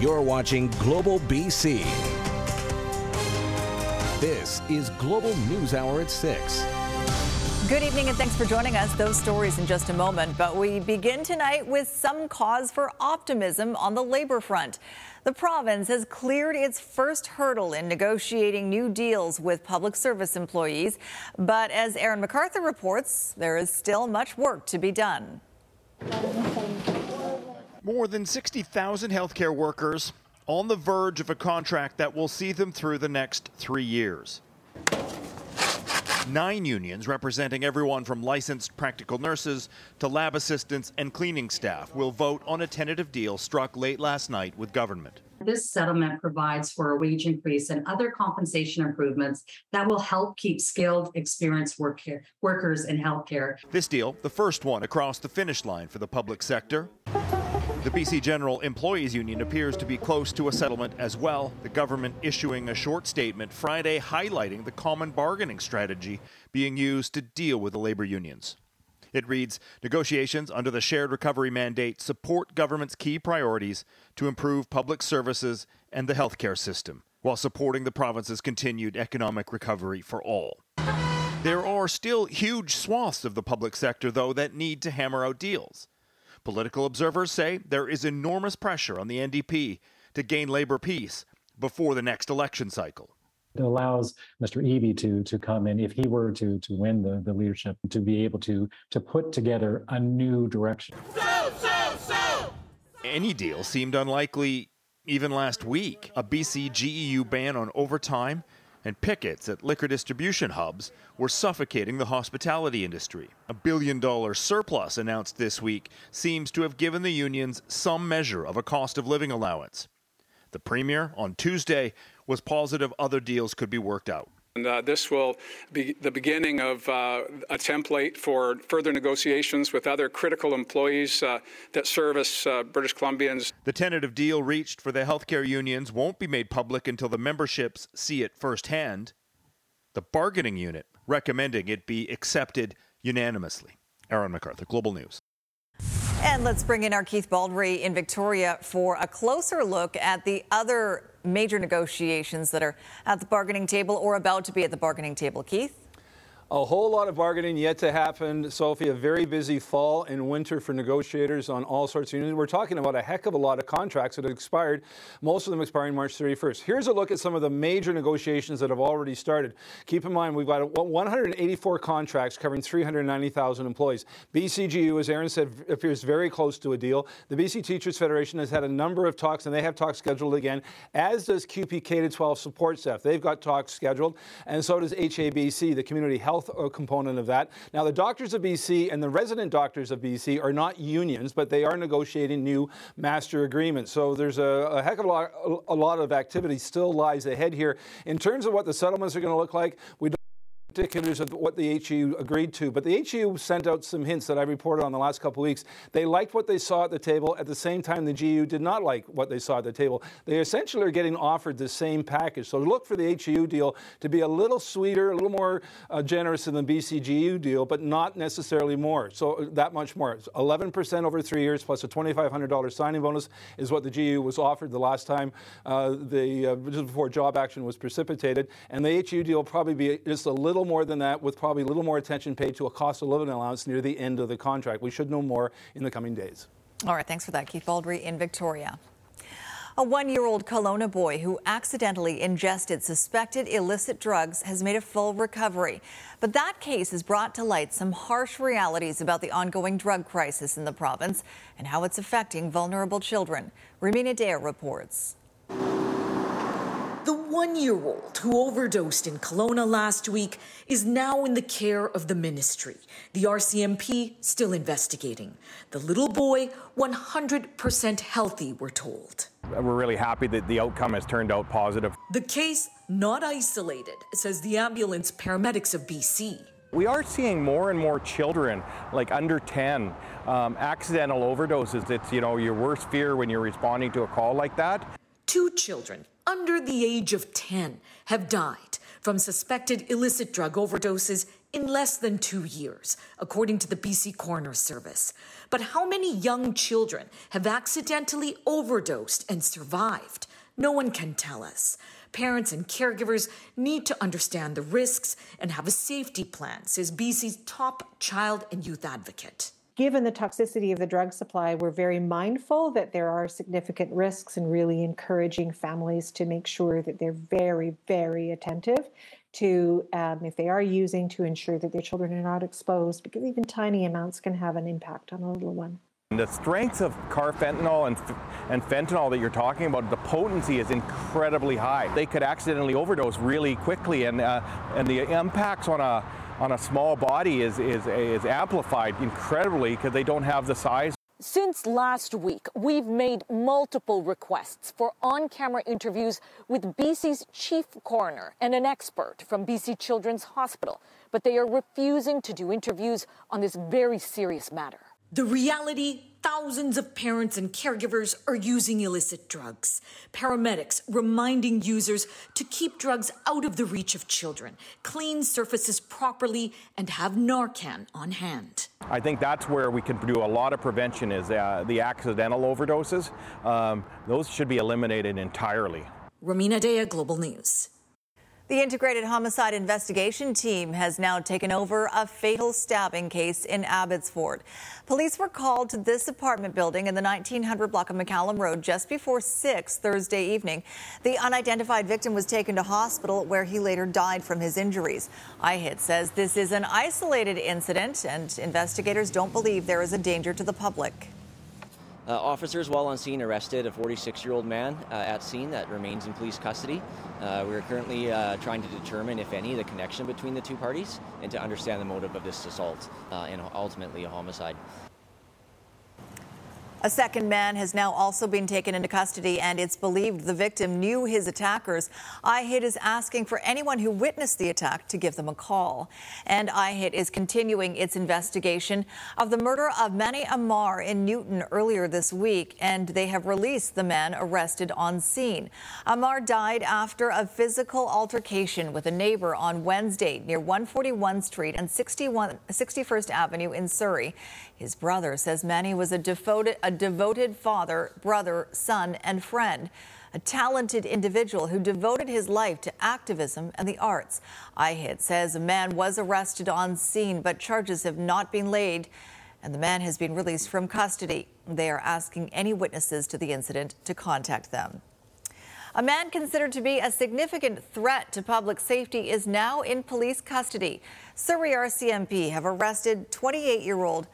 You're watching Global BC. This is Global News Hour at 6. Good evening and thanks for joining us. Those stories in just a moment. But we begin tonight with some cause for optimism on the labor front. The province has cleared its first hurdle in negotiating new deals with public service employees. But as Aaron MacArthur reports, there is still much work to be done. More than 60,000 healthcare workers on the verge of a contract that will see them through the next three years. Nine unions representing everyone from licensed practical nurses to lab assistants and cleaning staff will vote on a tentative deal struck late last night with government. This settlement provides for a wage increase and other compensation improvements that will help keep skilled, experienced work care, workers in healthcare. This deal, the first one across the finish line for the public sector. The BC General Employees Union appears to be close to a settlement as well, the government issuing a short statement Friday highlighting the common bargaining strategy being used to deal with the labor unions. It reads Negotiations under the shared recovery mandate support government's key priorities to improve public services and the healthcare system, while supporting the province's continued economic recovery for all. There are still huge swaths of the public sector, though, that need to hammer out deals. Political observers say there is enormous pressure on the NDP to gain labor peace before the next election cycle. It allows Mr. Eby to to come in if he were to to win the, the leadership to be able to to put together a new direction. So, so, so. Any deal seemed unlikely even last week. A BC GEU ban on overtime and pickets at liquor distribution hubs were suffocating the hospitality industry. A billion dollar surplus announced this week seems to have given the unions some measure of a cost of living allowance. The Premier on Tuesday was positive other deals could be worked out. And, uh, this will be the beginning of uh, a template for further negotiations with other critical employees uh, that service uh, British Columbians. The tentative deal reached for the healthcare unions won't be made public until the memberships see it firsthand. The bargaining unit recommending it be accepted unanimously. Aaron MacArthur, Global News. And let's bring in our Keith Baldry in Victoria for a closer look at the other major negotiations that are at the bargaining table or about to be at the bargaining table. Keith? A whole lot of bargaining yet to happen, Sophie. A very busy fall and winter for negotiators on all sorts of unions. We're talking about a heck of a lot of contracts that have expired, most of them expiring March 31st. Here's a look at some of the major negotiations that have already started. Keep in mind, we've got 184 contracts covering 390,000 employees. BCGU, as Aaron said, appears very close to a deal. The BC Teachers Federation has had a number of talks, and they have talks scheduled again, as does CUPE K 12 support staff. They've got talks scheduled, and so does HABC, the Community Health health uh, component of that. Now, the doctors of BC and the resident doctors of BC are not unions, but they are negotiating new master agreements. So there's a, a heck of a lot, a lot of activity still lies ahead here. In terms of what the settlements are going to look like, we particulars of what the HEU agreed to, but the HEU sent out some hints that I reported on the last couple of weeks. They liked what they saw at the table. At the same time, the GU did not like what they saw at the table. They essentially are getting offered the same package. So look for the HEU deal to be a little sweeter, a little more uh, generous than the BCGU deal, but not necessarily more. So uh, that much more. 11% over three years plus a $2,500 signing bonus is what the GU was offered the last time uh, the uh, just before job action was precipitated, and the HEU deal probably be just a little little more than that, with probably a little more attention paid to a cost of living allowance near the end of the contract. We should know more in the coming days. All right, thanks for that, Keith Baldry in Victoria. A one year old Kelowna boy who accidentally ingested suspected illicit drugs has made a full recovery. But that case has brought to light some harsh realities about the ongoing drug crisis in the province and how it's affecting vulnerable children. Rumina Daya reports. The one year old who overdosed in Kelowna last week is now in the care of the ministry. The RCMP still investigating. The little boy, 100% healthy, we're told. We're really happy that the outcome has turned out positive. The case not isolated, says the ambulance paramedics of BC. We are seeing more and more children, like under 10, um, accidental overdoses. It's, you know, your worst fear when you're responding to a call like that. Two children under the age of 10 have died from suspected illicit drug overdoses in less than two years, according to the BC Coroner Service. But how many young children have accidentally overdosed and survived? No one can tell us. Parents and caregivers need to understand the risks and have a safety plan, says BC's top child and youth advocate. Given the toxicity of the drug supply, we're very mindful that there are significant risks and really encouraging families to make sure that they're very, very attentive to, um, if they are using, to ensure that their children are not exposed because even tiny amounts can have an impact on a little one. The strength of carfentanil and, and fentanyl that you're talking about, the potency is incredibly high. They could accidentally overdose really quickly, and uh, and the impacts on a on a small body is is, is amplified incredibly because they don't have the size. Since last week, we've made multiple requests for on camera interviews with BC's chief coroner and an expert from BC Children's Hospital, but they are refusing to do interviews on this very serious matter. The reality thousands of parents and caregivers are using illicit drugs. Paramedics reminding users to keep drugs out of the reach of children, clean surfaces properly, and have Narcan on hand. I think that's where we can do a lot of prevention is uh, the accidental overdoses. Um, those should be eliminated entirely. Rumina Daya, Global News. The Integrated Homicide Investigation Team has now taken over a fatal stabbing case in Abbotsford. Police were called to this apartment building in the 1900 block of McCallum Road just before 6 Thursday evening. The unidentified victim was taken to hospital where he later died from his injuries. IHIT says this is an isolated incident and investigators don't believe there is a danger to the public. Uh, officers, while on scene, arrested a 46 year old man uh, at scene that remains in police custody. Uh, we are currently uh, trying to determine, if any, the connection between the two parties and to understand the motive of this assault uh, and ultimately a homicide. A second man has now also been taken into custody, and it's believed the victim knew his attackers. IHIT is asking for anyone who witnessed the attack to give them a call. And IHIT is continuing its investigation of the murder of Manny Amar in Newton earlier this week, and they have released the man arrested on scene. Amar died after a physical altercation with a neighbor on Wednesday near 141 Street and 61, 61st Avenue in Surrey. His brother says Manny was a devoted, a devoted father, brother, son, and friend. A talented individual who devoted his life to activism and the arts. IHIT says a man was arrested on scene, but charges have not been laid, and the man has been released from custody. They are asking any witnesses to the incident to contact them. A man considered to be a significant threat to public safety is now in police custody. Surrey RCMP have arrested 28 year old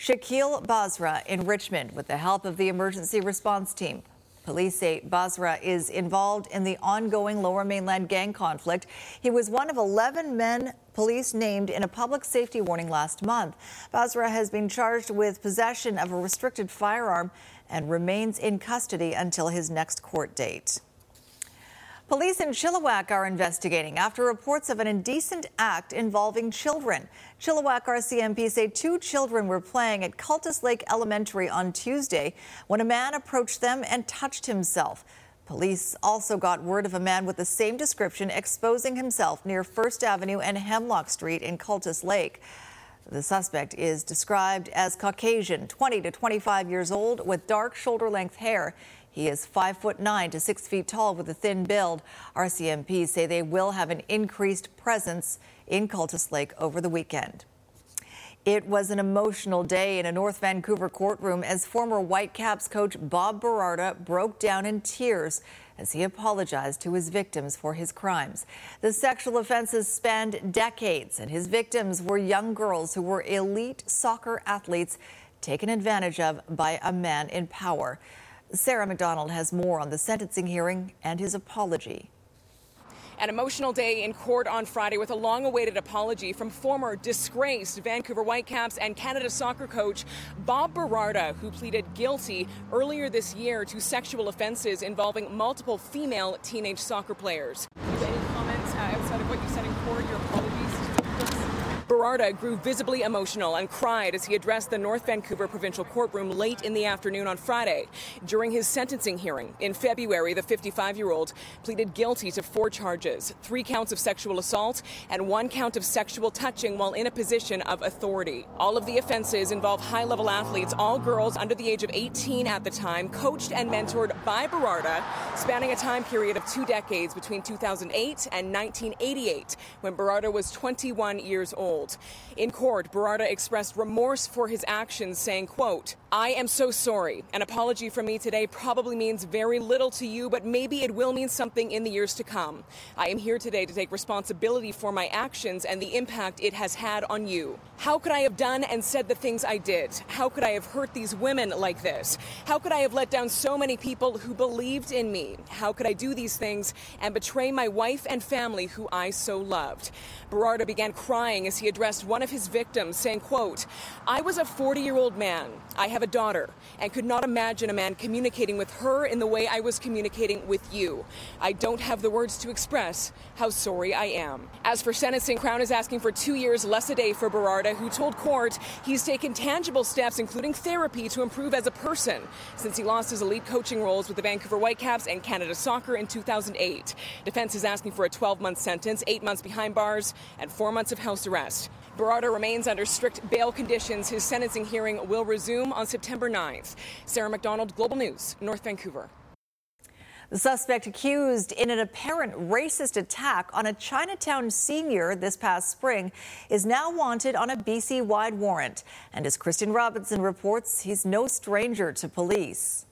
Shakiel Basra in Richmond with the help of the emergency response team. Police say Basra is involved in the ongoing Lower Mainland gang conflict. He was one of 11 men police named in a public safety warning last month. Basra has been charged with possession of a restricted firearm and remains in custody until his next court date. Police in Chilliwack are investigating after reports of an indecent act involving children. Chilliwack RCMP say two children were playing at Cultus Lake Elementary on Tuesday when a man approached them and touched himself. Police also got word of a man with the same description exposing himself near First Avenue and Hemlock Street in Cultus Lake. The suspect is described as Caucasian, 20 to 25 years old, with dark shoulder length hair. He is five foot nine to six feet tall with a thin build. RCMP say they will have an increased presence in Cultus Lake over the weekend. It was an emotional day in a North Vancouver courtroom as former Whitecaps coach Bob Birarda broke down in tears as he apologized to his victims for his crimes. The sexual offenses spanned decades, and his victims were young girls who were elite soccer athletes taken advantage of by a man in power. Sarah McDonald has more on the sentencing hearing and his apology. An emotional day in court on Friday with a long awaited apology from former disgraced Vancouver Whitecaps and Canada soccer coach Bob Birarda, who pleaded guilty earlier this year to sexual offenses involving multiple female teenage soccer players. Any comments uh, outside of what you said in court, your apologies? Birarda grew visibly emotional and cried as he addressed the North Vancouver Provincial Courtroom late in the afternoon on Friday. During his sentencing hearing in February, the 55 year old pleaded guilty to four charges three counts of sexual assault and one count of sexual touching while in a position of authority. All of the offenses involve high level athletes, all girls under the age of 18 at the time, coached and mentored by Birarda, spanning a time period of two decades between 2008 and 1988, when Birarda was 21 years old. In court, Birarda expressed remorse for his actions, saying, quote, I am so sorry. An apology from me today probably means very little to you, but maybe it will mean something in the years to come. I am here today to take responsibility for my actions and the impact it has had on you. How could I have done and said the things I did? How could I have hurt these women like this? How could I have let down so many people who believed in me? How could I do these things and betray my wife and family who I so loved? Birarda began crying as he addressed one of his victims, saying, quote, I was a 40-year-old man. I have a daughter and could not imagine a man communicating with her in the way I was communicating with you. I don't have the words to express how sorry I am. As for sentencing, Crown is asking for two years less a day for Birarda, who told court he's taken tangible steps, including therapy, to improve as a person since he lost his elite coaching roles with the Vancouver Whitecaps and Canada Soccer in 2008. Defense is asking for a 12 month sentence, eight months behind bars, and four months of house arrest. Birarda remains under strict bail conditions. His sentencing hearing will resume on September 9th. Sarah McDonald, Global News, North Vancouver. The suspect accused in an apparent racist attack on a Chinatown senior this past spring is now wanted on a BC wide warrant. And as Kristen Robinson reports, he's no stranger to police.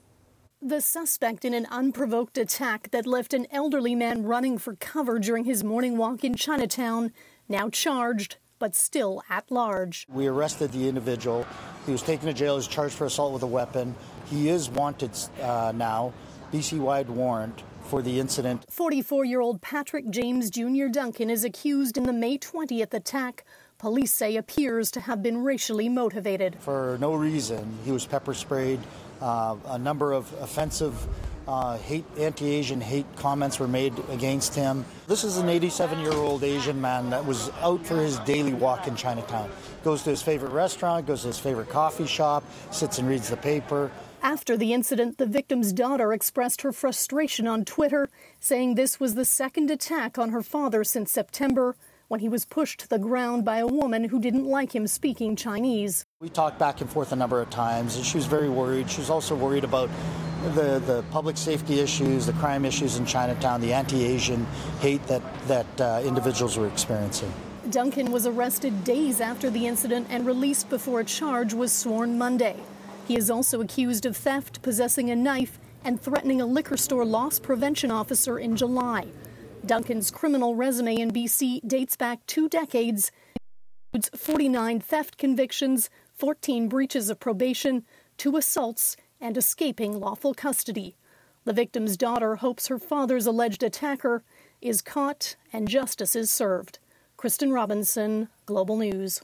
The suspect in an unprovoked attack that left an elderly man running for cover during his morning walk in Chinatown, now charged but still at large. We arrested the individual. He was taken to jail. He's charged for assault with a weapon. He is wanted uh, now, BC wide warrant for the incident. 44 year old Patrick James Jr. Duncan is accused in the May 20th attack. Police say appears to have been racially motivated. For no reason, he was pepper sprayed. Uh, a number of offensive uh, hate, anti-Asian hate comments were made against him. This is an 87-year-old Asian man that was out for his daily walk in Chinatown. Goes to his favorite restaurant, goes to his favorite coffee shop, sits and reads the paper. After the incident, the victim's daughter expressed her frustration on Twitter, saying this was the second attack on her father since September when he was pushed to the ground by a woman who didn't like him speaking Chinese. We talked back and forth a number of times, and she was very worried. She was also worried about the, the public safety issues, the crime issues in Chinatown, the anti Asian hate that, that uh, individuals were experiencing. Duncan was arrested days after the incident and released before a charge was sworn Monday. He is also accused of theft, possessing a knife, and threatening a liquor store loss prevention officer in July. Duncan's criminal resume in BC dates back two decades, includes 49 theft convictions, 14 breaches of probation, two assaults, and escaping lawful custody. The victim's daughter hopes her father's alleged attacker is caught and justice is served. Kristen Robinson, Global News.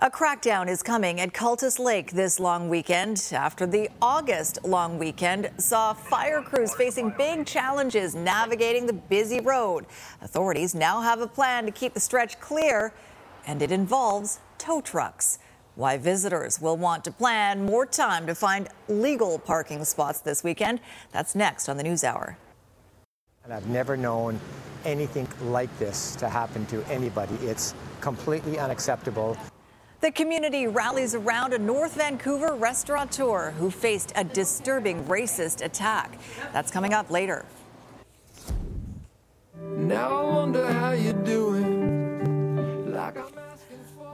A crackdown is coming at Cultus Lake this long weekend after the August long weekend saw fire crews facing big challenges navigating the busy road. Authorities now have a plan to keep the stretch clear, and it involves tow trucks. Why visitors will want to plan more time to find legal parking spots this weekend. That's next on the News Hour. And I've never known anything like this to happen to anybody. It's completely unacceptable. The community rallies around a North Vancouver restaurateur who faced a disturbing racist attack. That's coming up later. Now I wonder how you're doing. Like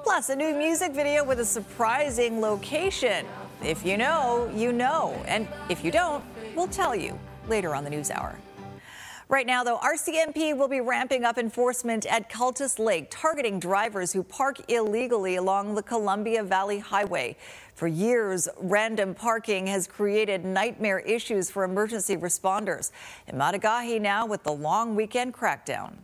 Plus, a new music video with a surprising location. If you know, you know. And if you don't, we'll tell you later on the News Hour. Right now, though, RCMP will be ramping up enforcement at Cultus Lake, targeting drivers who park illegally along the Columbia Valley Highway. For years, random parking has created nightmare issues for emergency responders. Emad Agahi now with the long weekend crackdown.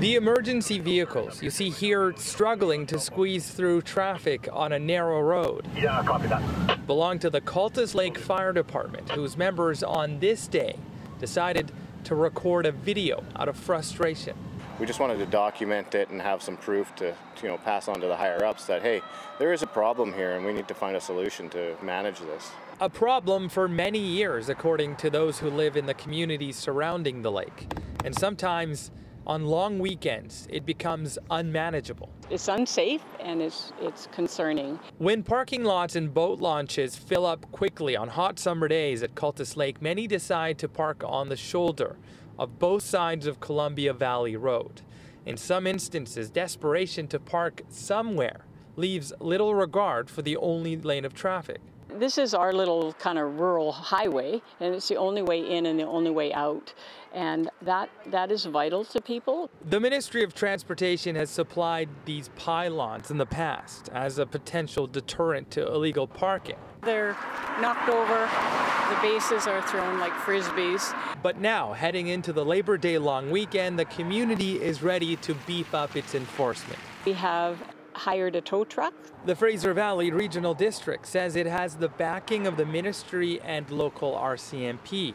The emergency vehicles you see here struggling to squeeze through traffic on a narrow road yeah, copy that. belong to the Cultus Lake Fire Department, whose members on this day decided to record a video out of frustration. We just wanted to document it and have some proof to, you know, pass on to the higher ups that hey, there is a problem here and we need to find a solution to manage this. A problem for many years, according to those who live in the communities surrounding the lake. And sometimes on long weekends, it becomes unmanageable. It's unsafe and it's, it's concerning. When parking lots and boat launches fill up quickly on hot summer days at Cultus Lake, many decide to park on the shoulder of both sides of Columbia Valley Road. In some instances, desperation to park somewhere leaves little regard for the only lane of traffic. This is our little kind of rural highway, and it's the only way in and the only way out. And that, that is vital to people. The Ministry of Transportation has supplied these pylons in the past as a potential deterrent to illegal parking. They're knocked over, the bases are thrown like frisbees. But now, heading into the Labor Day long weekend, the community is ready to beef up its enforcement. We have hired a tow truck. The Fraser Valley Regional District says it has the backing of the ministry and local RCMP.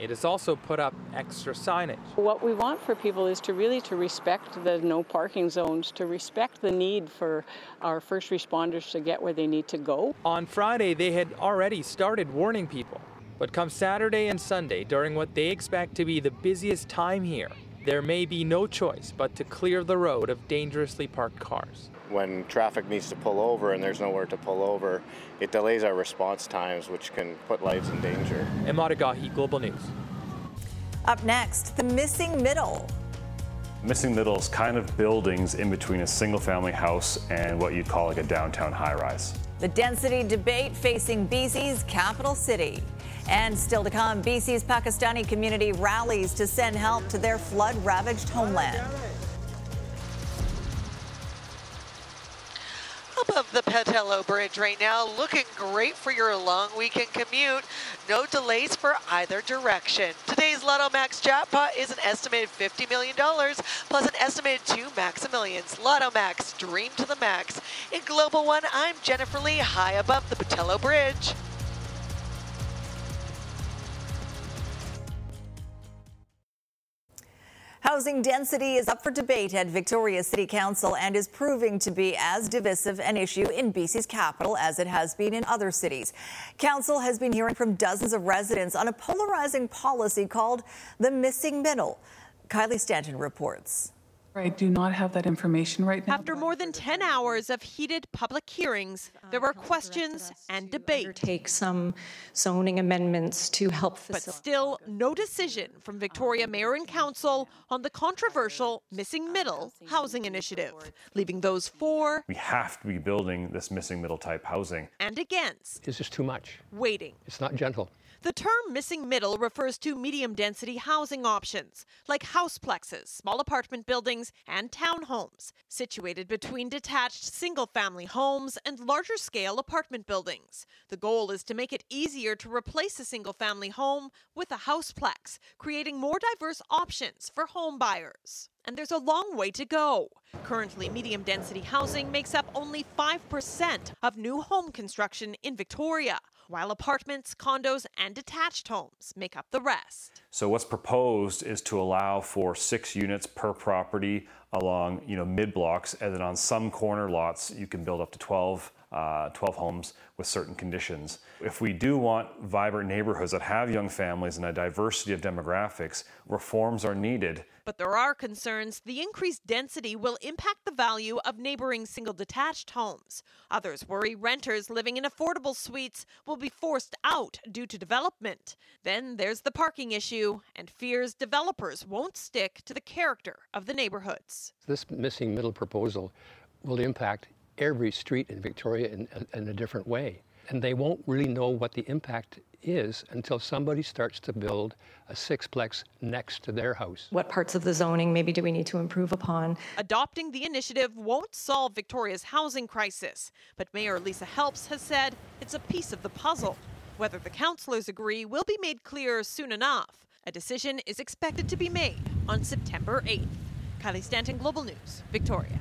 It has also put up extra signage. What we want for people is to really to respect the no parking zones, to respect the need for our first responders to get where they need to go. On Friday, they had already started warning people. But come Saturday and Sunday, during what they expect to be the busiest time here, there may be no choice but to clear the road of dangerously parked cars when traffic needs to pull over and there's nowhere to pull over, it delays our response times, which can put lives in danger. Emad Agahi, Global News. Up next, the missing middle. Missing middle is kind of buildings in between a single family house and what you'd call like a downtown high rise. The density debate facing BC's capital city. And still to come, BC's Pakistani community rallies to send help to their flood ravaged homeland. of the Pattullo Bridge right now. Looking great for your long weekend commute. No delays for either direction. Today's Lotto Max jackpot is an estimated $50 million plus an estimated two Maximillions. Lotto Max, dream to the max. In Global One, I'm Jennifer Lee, high above the Pattullo Bridge. Housing density is up for debate at Victoria City Council and is proving to be as divisive an issue in BC's capital as it has been in other cities. Council has been hearing from dozens of residents on a polarizing policy called the missing middle. Kylie Stanton reports. I do not have that information right now. After more than 10 hours of heated public hearings, there were questions and debate. Take some zoning amendments to help But still, no decision from Victoria Mayor and Council on the controversial Missing Middle housing initiative, leaving those for. We have to be building this missing middle type housing. And against. It's just too much. Waiting. It's not gentle. The term missing middle refers to medium density housing options, like houseplexes, small apartment buildings, and townhomes, situated between detached single family homes and larger scale apartment buildings. The goal is to make it easier to replace a single family home with a houseplex, creating more diverse options for home buyers and there's a long way to go. Currently, medium density housing makes up only 5% of new home construction in Victoria, while apartments, condos, and detached homes make up the rest. So what's proposed is to allow for six units per property along, you know, mid blocks, and then on some corner lots you can build up to 12 uh, 12 homes with certain conditions. If we do want vibrant neighborhoods that have young families and a diversity of demographics, reforms are needed. But there are concerns the increased density will impact the value of neighboring single detached homes. Others worry renters living in affordable suites will be forced out due to development. Then there's the parking issue and fears developers won't stick to the character of the neighborhoods. This missing middle proposal will impact every street in Victoria in, in a different way. And they won't really know what the impact is until somebody starts to build a sixplex next to their house. What parts of the zoning maybe do we need to improve upon? Adopting the initiative won't solve Victoria's housing crisis, but Mayor Lisa Helps has said it's a piece of the puzzle. Whether the councillors agree will be made clear soon enough. A decision is expected to be made on September 8th. Kylie Stanton, Global News, Victoria.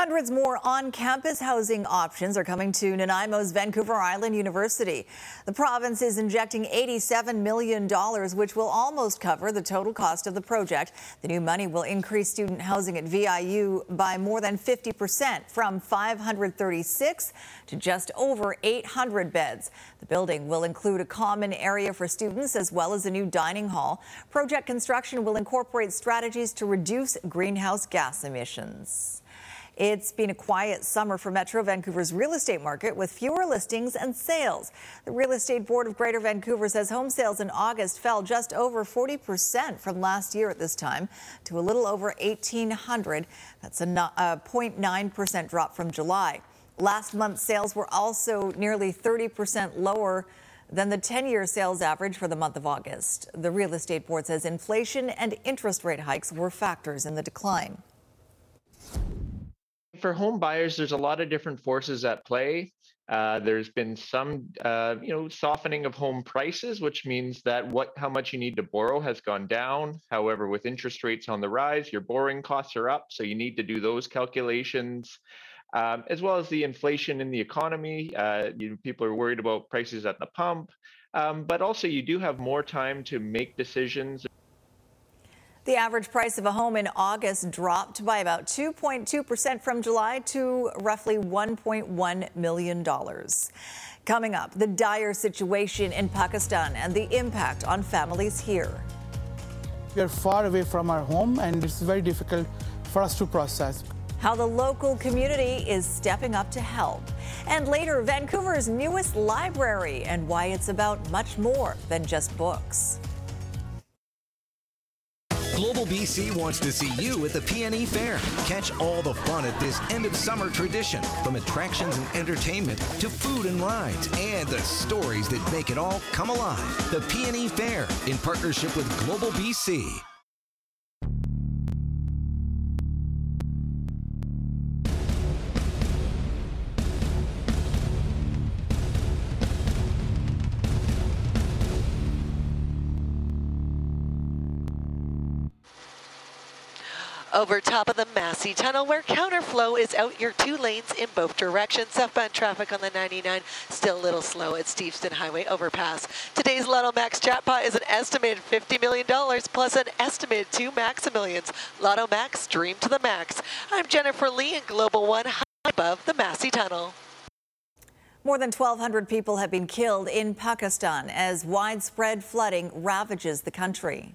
Hundreds more on campus housing options are coming to Nanaimo's Vancouver Island University. The province is injecting $87 million, which will almost cover the total cost of the project. The new money will increase student housing at VIU by more than 50%, from 536 to just over 800 beds. The building will include a common area for students as well as a new dining hall. Project construction will incorporate strategies to reduce greenhouse gas emissions. It's been a quiet summer for Metro Vancouver's real estate market with fewer listings and sales. The Real Estate Board of Greater Vancouver says home sales in August fell just over 40% from last year at this time to a little over 1,800. That's a 0.9% drop from July. Last month's sales were also nearly 30% lower than the 10 year sales average for the month of August. The Real Estate Board says inflation and interest rate hikes were factors in the decline for home buyers, there's a lot of different forces at play. Uh, there's been some, uh, you know, softening of home prices, which means that what how much you need to borrow has gone down. However, with interest rates on the rise, your borrowing costs are up, so you need to do those calculations, um, as well as the inflation in the economy. Uh, you know, people are worried about prices at the pump, um, but also you do have more time to make decisions the average price of a home in August dropped by about 2.2% from July to roughly $1.1 million. Coming up, the dire situation in Pakistan and the impact on families here. We are far away from our home, and it's very difficult for us to process. How the local community is stepping up to help. And later, Vancouver's newest library and why it's about much more than just books. Global BC wants to see you at the PNE Fair. Catch all the fun at this end of summer tradition, from attractions and entertainment to food and rides, and the stories that make it all come alive. The PNE Fair, in partnership with Global BC. Over top of the Massey Tunnel where counterflow is out your two lanes in both directions. Southbound traffic on the 99 still a little slow at Steveston Highway overpass. Today's Lotto Max jackpot is an estimated $50 million plus an estimated two Maximillions. Lotto Max, dream to the max. I'm Jennifer Lee in Global One high above the Massey Tunnel. More than 1,200 people have been killed in Pakistan as widespread flooding ravages the country.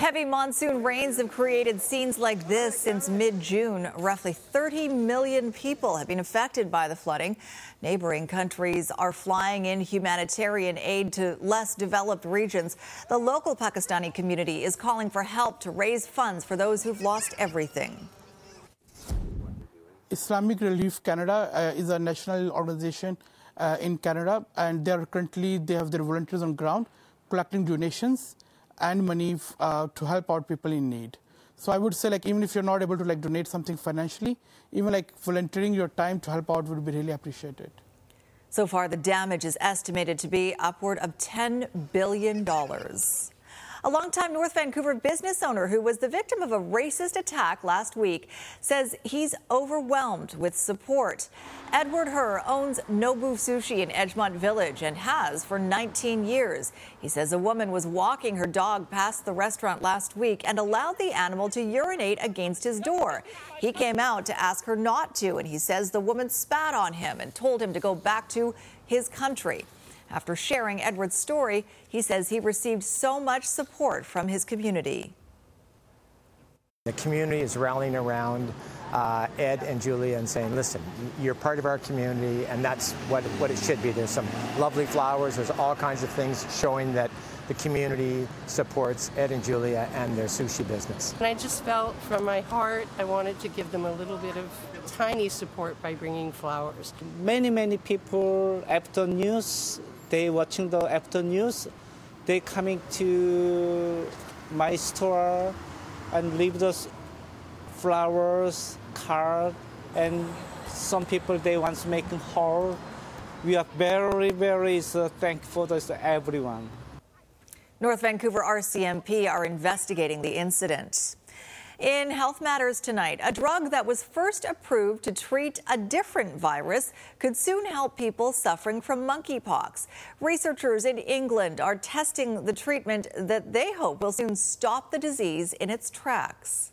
Heavy monsoon rains have created scenes like this since mid June. Roughly 30 million people have been affected by the flooding. Neighboring countries are flying in humanitarian aid to less developed regions. The local Pakistani community is calling for help to raise funds for those who've lost everything. Islamic Relief Canada uh, is a national organization uh, in Canada, and they are currently they have their volunteers on ground collecting donations and money uh, to help out people in need. So I would say like even if you're not able to like donate something financially, even like volunteering your time to help out would be really appreciated. So far, the damage is estimated to be upward of $10 billion. A longtime North Vancouver business owner who was the victim of a racist attack last week says he's overwhelmed with support. Edward Herr owns Nobu Sushi in Edgemont Village and has for 19 years. He says a woman was walking her dog past the restaurant last week and allowed the animal to urinate against his door. He came out to ask her not to, and he says the woman spat on him and told him to go back to his country. After sharing Edward's story, he says he received so much support from his community. The community is rallying around uh, Ed and Julia and saying, listen, you're part of our community, and that's what, what it should be. There's some lovely flowers, there's all kinds of things showing that the community supports Ed and Julia and their sushi business. And I just felt from my heart I wanted to give them a little bit of tiny support by bringing flowers. Many, many people after news they watching the after news, they coming to my store and leave those flowers, card, and some people they want to make whole. We are very, very thankful to everyone. North Vancouver RCMP are investigating the incident. In Health Matters tonight, a drug that was first approved to treat a different virus could soon help people suffering from monkeypox. Researchers in England are testing the treatment that they hope will soon stop the disease in its tracks.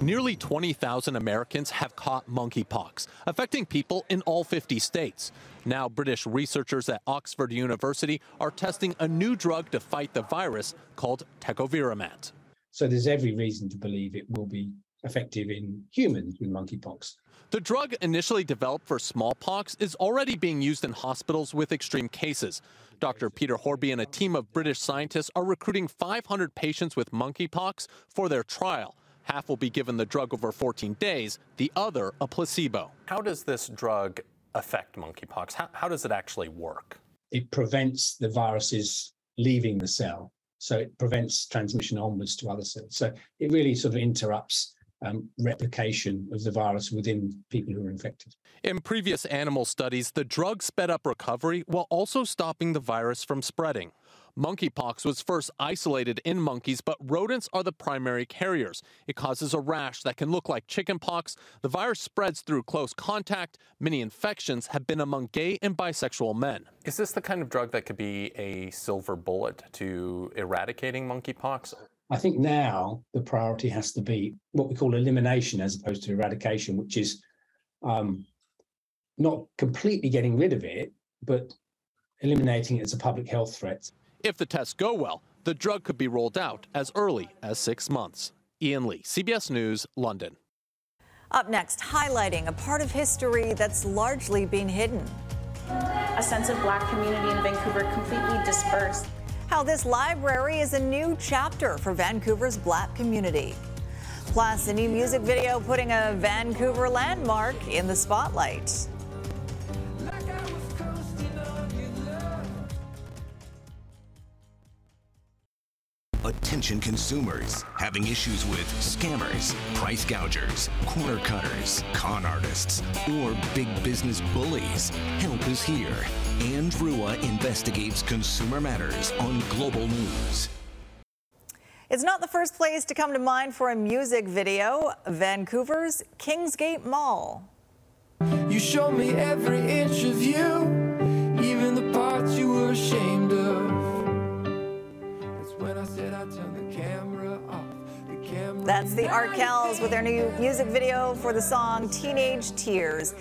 Nearly 20,000 Americans have caught monkeypox, affecting people in all 50 states. Now, British researchers at Oxford University are testing a new drug to fight the virus called tecovirimat. So there's every reason to believe it will be effective in humans with monkeypox. The drug initially developed for smallpox is already being used in hospitals with extreme cases. Dr. Peter Horby and a team of British scientists are recruiting 500 patients with monkeypox for their trial. Half will be given the drug over 14 days, the other a placebo. How does this drug affect monkeypox? How, how does it actually work? It prevents the viruses leaving the cell. So it prevents transmission onwards to other cells. So it really sort of interrupts um, replication of the virus within people who are infected. In previous animal studies, the drug sped up recovery while also stopping the virus from spreading. Monkeypox was first isolated in monkeys, but rodents are the primary carriers. It causes a rash that can look like chickenpox. The virus spreads through close contact. Many infections have been among gay and bisexual men. Is this the kind of drug that could be a silver bullet to eradicating monkeypox? I think now the priority has to be what we call elimination as opposed to eradication, which is um, not completely getting rid of it, but eliminating it as a public health threat. If the tests go well, the drug could be rolled out as early as six months. Ian Lee, CBS News, London. Up next, highlighting a part of history that's largely been hidden. A sense of black community in Vancouver completely dispersed. How this library is a new chapter for Vancouver's black community. Plus, a new music video putting a Vancouver landmark in the spotlight. Attention consumers having issues with scammers, price gougers, corner cutters, con artists, or big business bullies. Help is here. Anne Drewa investigates consumer matters on Global News. It's not the first place to come to mind for a music video Vancouver's Kingsgate Mall. You showed me every inch of you, even the parts you were ashamed of. That's the Arkells with their new music video for the song Teenage Tears.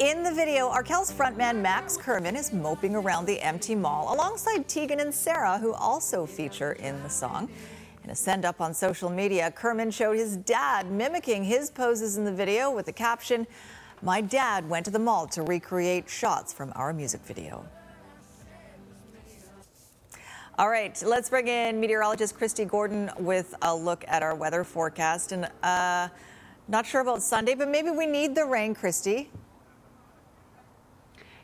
In the video, Arkells frontman Max Kerman is moping around the empty mall alongside Tegan and Sara, who also feature in the song. In a send up on social media, Kerman showed his dad mimicking his poses in the video with the caption, My dad went to the mall to recreate shots from our music video. All right, let's bring in meteorologist Kristi Gordon with a look at our weather forecast. And uh, not sure about Sunday, but maybe we need the rain, Kristi.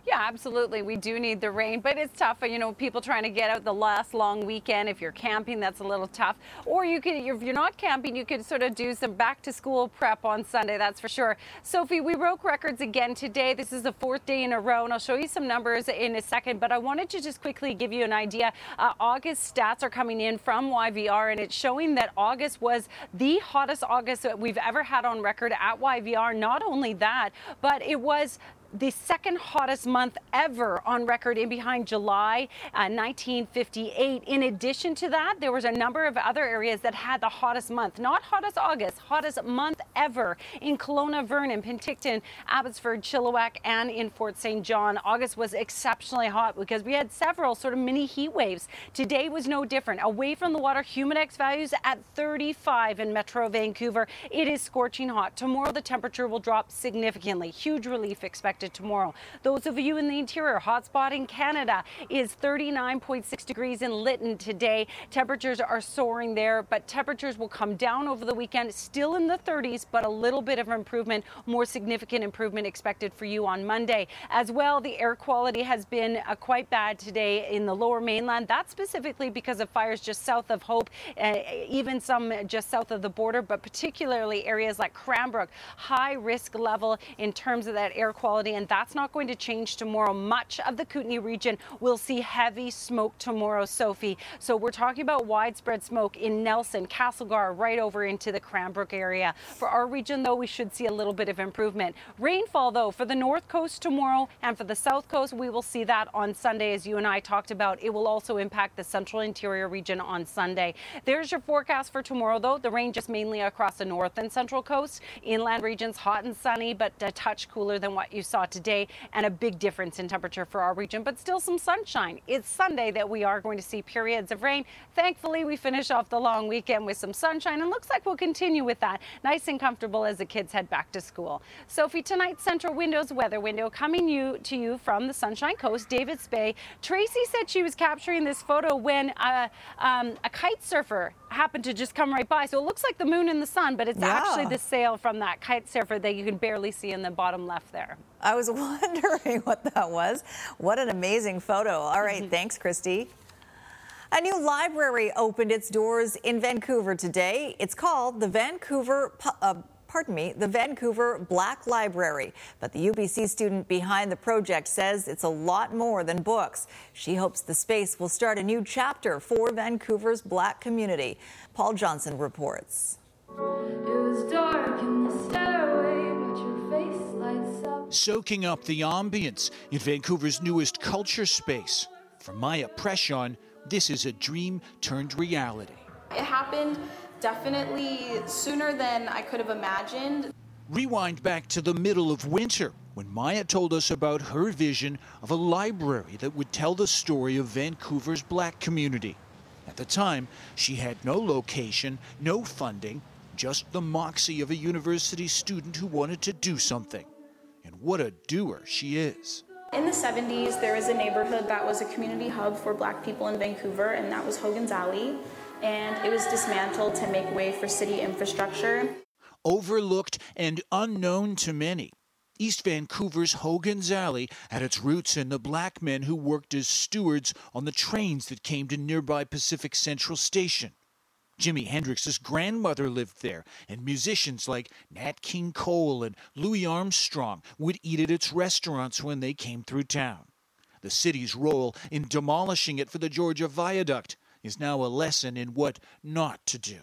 Yeah, absolutely. We do need the rain, but it's tough. You know, people trying to get out the last long weekend. If you're camping, that's a little tough. Or you could, if you're not camping, you could sort of do some back to school prep on Sunday. That's for sure. Sophie, we broke records again today. This is the fourth day in a row, and I'll show you some numbers in a second. But I wanted to just quickly give you an idea. Uh, August stats are coming in from YVR, and it's showing that August was the hottest August that we've ever had on record at YVR. Not only that, but it was the second hottest month ever on record in behind July uh, 1958. In addition to that, there was a number of other areas that had the hottest month, not hottest August, hottest month ever in Kelowna, Vernon, Penticton, Abbotsford, Chilliwack, and in Fort St. John. August was exceptionally hot because we had several sort of mini heat waves. Today was no different. Away from the water, humidex values at 35 in Metro Vancouver. It is scorching hot. Tomorrow, the temperature will drop significantly. Huge relief expected tomorrow. Those of you in the interior, hotspot in Canada is 39.6 degrees in Lytton today. Temperatures are soaring there, but temperatures will come down over the weekend, still in the 30s, but a little bit of improvement, more significant improvement expected for you on Monday. As well, the air quality has been uh, quite bad today in the lower mainland. That's specifically because of fires just south of Hope, uh, even some just south of the border, but particularly areas like Cranbrook, high risk level in terms of that air quality and that's not going to change tomorrow. Much of the Kootenay region will see heavy smoke tomorrow, Sophie. So we're talking about widespread smoke in Nelson, Castlegar, right over into the Cranbrook area. For our region, though, we should see a little bit of improvement. Rainfall, though, for the north coast tomorrow and for the south coast, we will see that on Sunday, as you and I talked about. It will also impact the central interior region on Sunday. There's your forecast for tomorrow, though. The rain just mainly across the north and central coast. Inland regions hot and sunny, but a touch cooler than what you saw today, and a big difference in temperature for our region, but still some sunshine. It's Sunday that we are going to see periods of rain. Thankfully, we finish off the long weekend with some sunshine, and looks like we'll continue with that. Nice and comfortable as the kids head back to school. Sophie, tonight's Centra Windows weather window coming you to you from the Sunshine Coast, Davis Bay. Tracy said she was capturing this photo when uh, um, a kite surfer happened to just come right by. So it looks like the moon and the sun, but it's Yeah. actually the sail from that kite surfer that you can barely see in the bottom left there. I was wondering what that was. What an amazing photo. All right, Mm-hmm. thanks, Kristi. A new library opened its doors in Vancouver today. It's called the Vancouver. Uh, Pardon me, the Vancouver Black Library. But the UBC student behind the project says it's a lot more than books. She hopes the space will start a new chapter for Vancouver's black community. Paul Johnson reports. Soaking up the ambience in Vancouver's newest culture space. For Maya Preshon, this is a dream turned reality. It happened definitely sooner than I could have imagined. Rewind back to the middle of winter when Maya told us about her vision of a library that would tell the story of Vancouver's black community. At the time, she had no location, no funding, just the moxie of a university student who wanted to do something. And what a doer she is. In the 70s, there was a neighborhood that was a community hub for black people in Vancouver, and that was Hogan's Alley. And it was dismantled to make way for city infrastructure. overlooked and unknown to many. East Vancouver's Hogan's Alley had its roots in the black men who worked as stewards on the trains that came to nearby Pacific Central Station. Jimi Hendrix's grandmother lived there, and musicians like Nat King Cole and Louis Armstrong would eat at its restaurants when they came through town. The city's role in demolishing it for the Georgia Viaduct is now a lesson in what not to do.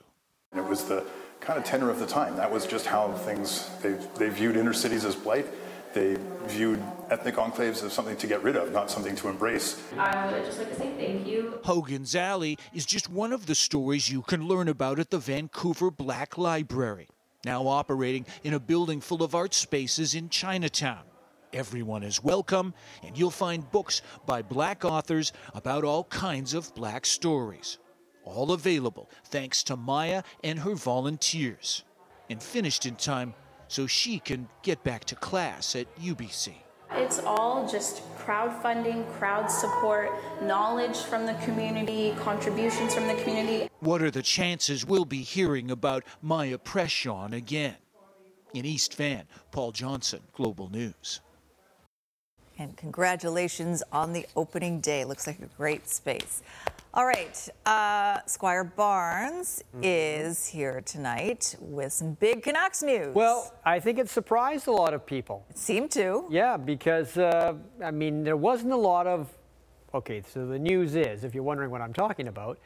It was the kind of tenor of the time. That was just how things, they, they viewed inner cities as blight. They viewed ethnic enclaves as something to get rid of, not something to embrace. I would just like to say thank you. Hogan's Alley is just one of the stories you can learn about at the Vancouver Black Library, now operating in a building full of art spaces in Chinatown. Everyone is welcome, and you'll find books by black authors about all kinds of black stories. All available thanks to Maya and her volunteers, and finished in time so she can get back to class at UBC. It's all just crowdfunding, crowd support, knowledge from the community, contributions from the community. What are the chances we'll be hearing about Maya Preshon again? In East Van, Paul Johnson, Global News. And congratulations on the opening day. Looks like a great space. All right, uh, Squire Barnes is here tonight with some big Canucks news. Well, I think it surprised a lot of people. It seemed to. Yeah, because, uh, I mean, there wasn't a lot of. Okay, so the news is, if you're wondering what I'm talking about,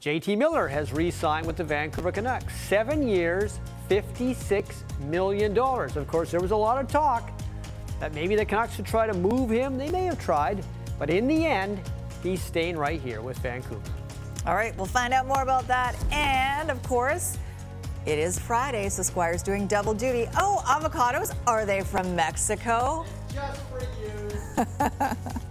JT Miller has re signed with the Vancouver Canucks. Seven years, $56 million. Of course, there was a lot of talk that maybe the Canucks should try to move him. They may have tried, but in the end, he's staying right here with Vancouver. All right, we'll find out more about that. And of course, it is Friday, so Squire's doing double duty. Oh, avocados, are they from Mexico? Just for you.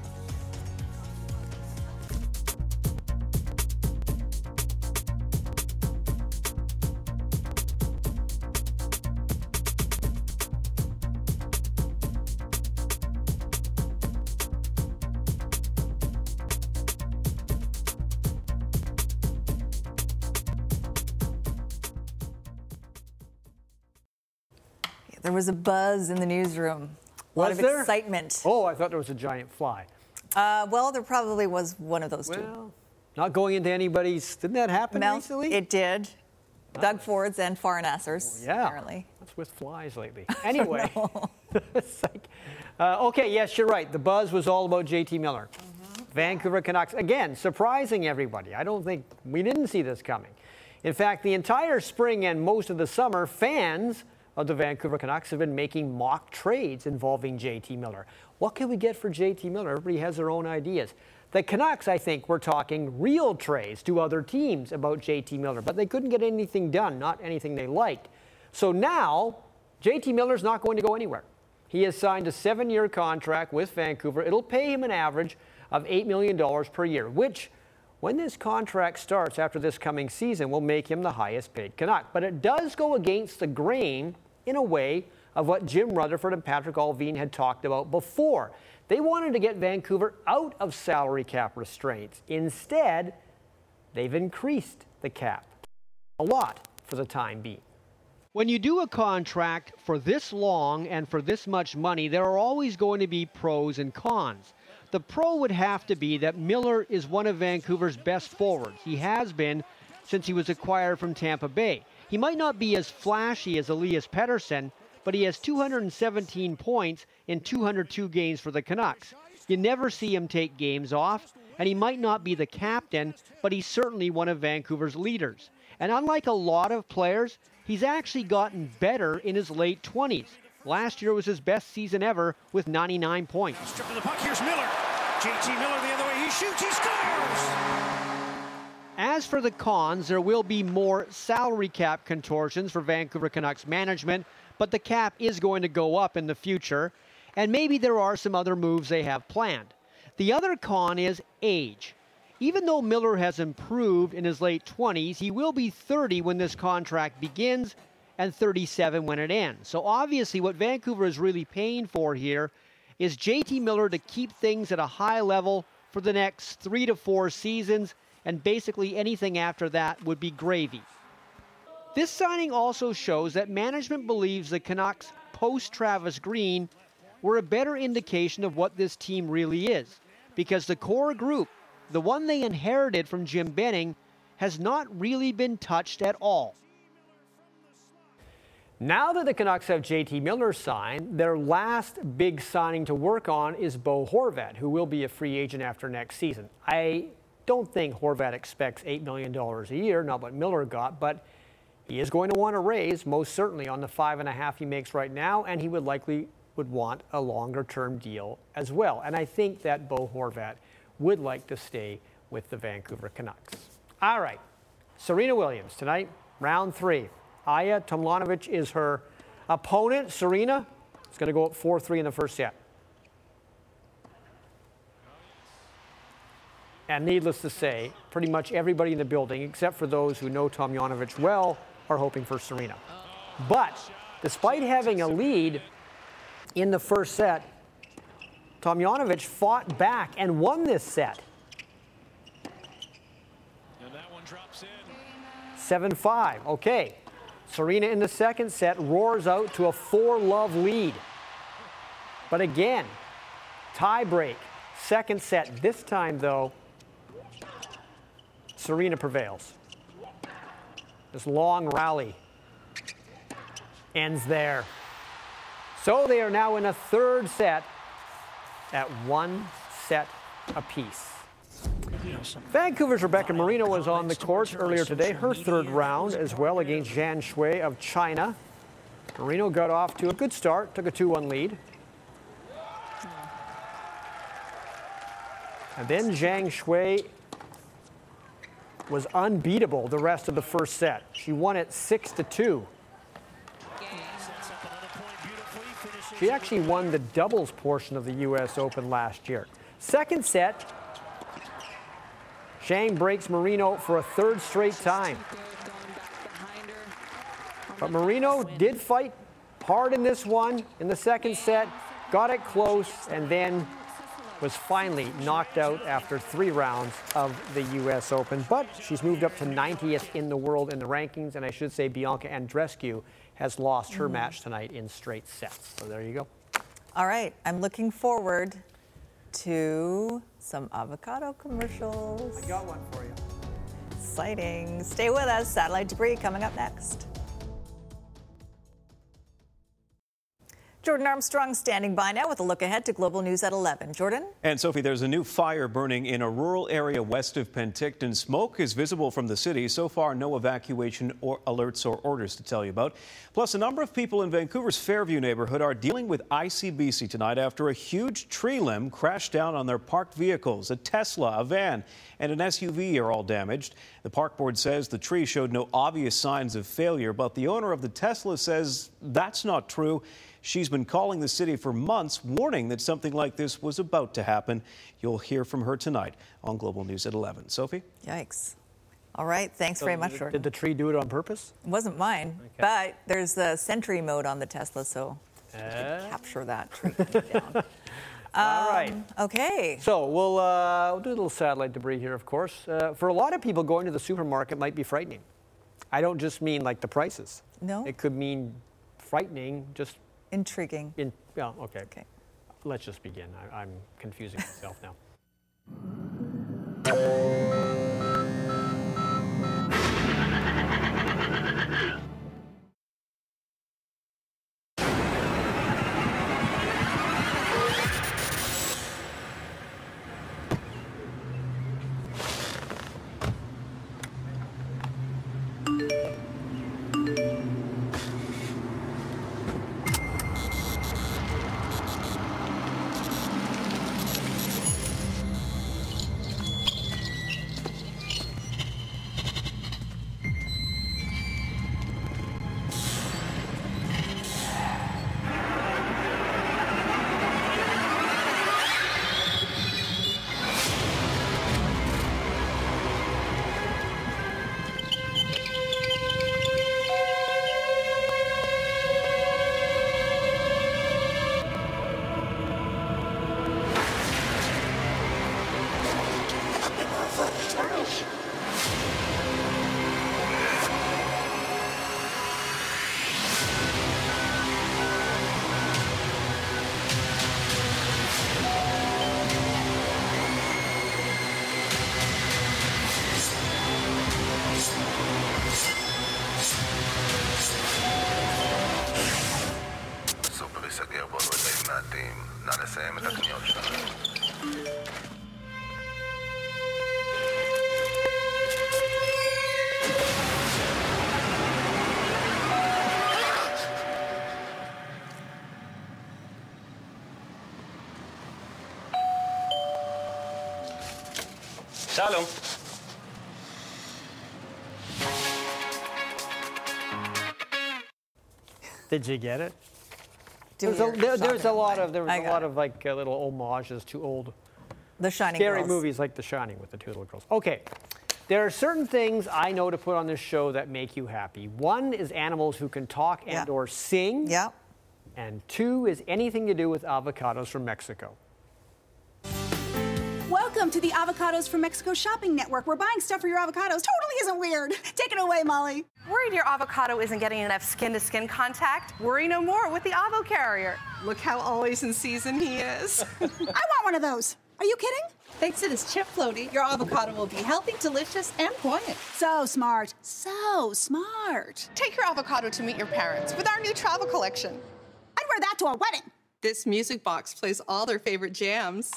There was a buzz in the newsroom. A lot Was of there? excitement. Oh, I thought there was a giant fly. Uh, well, there probably was one of those two. Well, Not going into anybody's. Didn't that happen Mel, recently? It did. Doug Ford's and Farnassers, yeah. apparently. What's with flies lately? Anyway, it's like, uh, okay, yes, you're right. The buzz was all about JT Miller. Vancouver Canucks, again, surprising everybody. I don't think we didn't see this coming. In fact, the entire spring and most of the summer, fans of the Vancouver Canucks have been making mock trades involving JT Miller. What can we get for JT Miller? Everybody has their own ideas. The Canucks, I think, were talking real trades to other teams about JT Miller, but they couldn't get anything done, not anything they liked. So now, JT Miller's not going to go anywhere. He has signed a seven year contract with Vancouver. It'll pay him an average of $8 million per year, which, when this contract starts after this coming season, will make him the highest paid Canuck. But it does go against the grain, in a way, of what Jim Rutherford and Patrick Allvin had talked about before. They wanted to get Vancouver out of salary cap restraints. Instead, they've increased the cap a lot for the time being. When you do a contract for this long and for this much money, there are always going to be pros and cons. The pro would have to be that Miller is one of Vancouver's best forwards. He has been since he was acquired from Tampa Bay. He might not be as flashy as Elias Pettersson, but he has 217 points in 202 games for the Canucks. You never see him take games off, and he might not be the captain, but he's certainly one of Vancouver's leaders. And unlike a lot of players, he's actually gotten better in his late 20s. Last year was his best season ever with 99 points. Strip to the puck. Here's Miller. JT Miller the other way. He shoots. He scores. As for the cons, there will be more salary cap contortions for Vancouver Canucks management, but the cap is going to go up in the future, and maybe there are some other moves they have planned. The other con is age. Even though Miller has improved in his late 20s, he will be 30 when this contract begins, and 37 when it ends. So obviously, what Vancouver is really paying for here is JT Miller to keep things at a high level for the next three to four seasons, and basically anything after that would be gravy. This signing also shows that management believes the Canucks post Travis Green were a better indication of what this team really is, because the core group, the one they inherited from Jim Benning, has not really been touched at all. Now that the Canucks have JT Miller signed, their last big signing to work on is Bo Horvat, who will be a free agent after next season. I don't think Horvat expects $8 million a year, not what Miller got, but he is going to want to raise, most certainly, on the five and a half he makes right now, and he would likely would want a longer term deal as well. And I think that Bo Horvat would like to stay with the Vancouver Canucks. All right, Serena Williams tonight, round three. Ajla Tomljanovic is her opponent. Serena is going to go up 4 3 in the first set. And needless to say, pretty much everybody in the building, except for those who know Tomljanovic well, are hoping for Serena. But despite having a lead in the first set, Tomljanovic fought back and won this set. 7 5. Okay. Serena in the second set roars out to a four love lead. But again, tie break, second set. This time, though, Serena prevails. This long rally ends there. So they are now in a third set at one set apiece. Vancouver's Rebecca Marino was on the court earlier today, her third round as well against Zhang Shuai of China. Marino got off to a good start, took a 2 1 lead. And then Zhang Shuai was unbeatable the rest of the first set. She won it 6 to 2. She actually won the doubles portion of the U.S. Open last year. Second set, Zhang breaks Marino for a third straight time. But Marino did fight hard in this one in the second set, got it close, and then was finally knocked out after three rounds of the U.S. Open. But she's moved up to 90th in the world in the rankings, and I should say Bianca Andreescu has lost her mm. match tonight in straight sets. So there you go. All right, I'm looking forward to some avocado commercials. I got one for you. Exciting. Stay with us. Satellite debris coming up next. Jordan Armstrong standing by now with a look ahead to Global News at 11. Jordan? And Sophie, there's a new fire burning in a rural area west of Penticton. Smoke is visible from the city. So far, no evacuation or alerts or orders to tell you about. Plus, a number of people in Vancouver's Fairview neighborhood are dealing with ICBC tonight after a huge tree limb crashed down on their parked vehicles. A Tesla, a van, and an SUV are all damaged. The park board says the tree showed no obvious signs of failure, but the owner of the Tesla says that's not true. She's been calling the city for months, warning that something like this was about to happen. You'll hear from her tonight on Global News at 11. Sophie? Yikes. All right. Thanks So very much, did- Jordan. Did the tree do it on purpose? It wasn't mine, but there's the Sentry mode on the Tesla, so you Eh? capture that tree coming down. All right. Um, Okay. So we'll, uh, we'll do a little satellite debris here, of course. Uh, for a lot of people, going to the supermarket might be frightening. I don't just mean like the prices. No. It could mean frightening, just intriguing. In, yeah, okay. Okay. Let's just begin. I, I'm confusing myself now. Shalom. Did you get it? There's a, there, there's a, lot of there was a lot it. of like uh, little homages to old the Shining scary girls. movies like The Shining with the two little girls. Okay, there are certain things I know to put on this show that make you happy. One is animals who can talk and yeah. or sing. Yeah. And two is anything to do with avocados from Mexico. Welcome to the Avocados from Mexico Shopping Network, where buying stuff for your avocados totally isn't weird. Take it away, Molly. Worried your avocado isn't getting enough skin to skin contact? Worry no more with the Avo Carrier. Look how always in season he is. I want one of those. Are you kidding? Thanks to this chip floaty, your avocado will be healthy, delicious, and quiet. So smart. So smart. Take your avocado to meet your parents with our new travel collection. I'd wear that to a wedding. This music box plays all their favorite jams.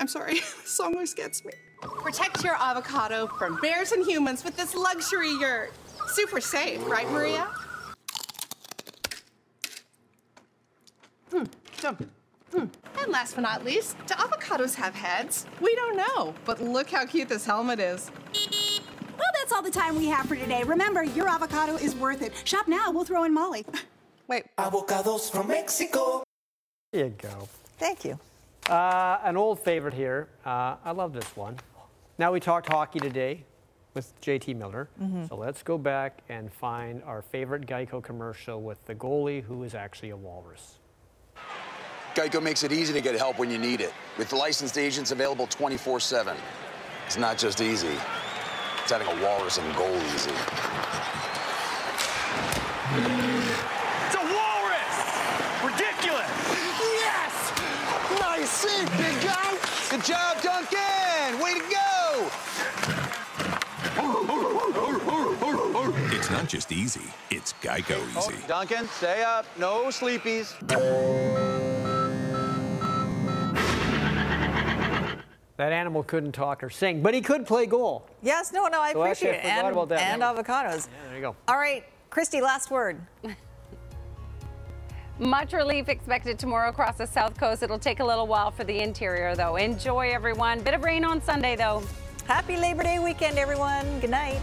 I'm sorry, this song always gets me. Protect your avocado from bears and humans with this luxury yurt. Super safe, right, Maria? Hmm, jump. Hmm. And last but not least, do avocados have heads? We don't know, but look how cute this helmet is. Well, that's all the time we have for today. Remember, your avocado is worth it. Shop now. We'll throw in Molly. Wait. Avocados from Mexico. There you go. Thank you. Uh, an old favorite here. Uh, I love this one. Now we talked hockey today with JT Miller. Mhm. So let's go back and find our favorite Geico commercial with the goalie who is actually a walrus. Geico makes it easy to get help when you need it, with licensed agents available 24 7. It's not just easy, it's having a walrus and goal easy. It's a walrus! Ridiculous! Yes! Nice save, big guy! Good job, Duncan! Way to go! It's It's not just easy, it's Geico oh, easy. Duncan, stay up. No sleepies. That animal couldn't talk or sing, but he could play goal. Yes, no, no, I So appreciate I it. And, that. and avocados. Yeah, there you go. All right, Kristi, last word. Much relief expected tomorrow across the south coast. It'll take a little while for the interior, though. Enjoy, everyone. Bit of rain on Sunday, though. Happy Labor Day weekend, everyone. Good night.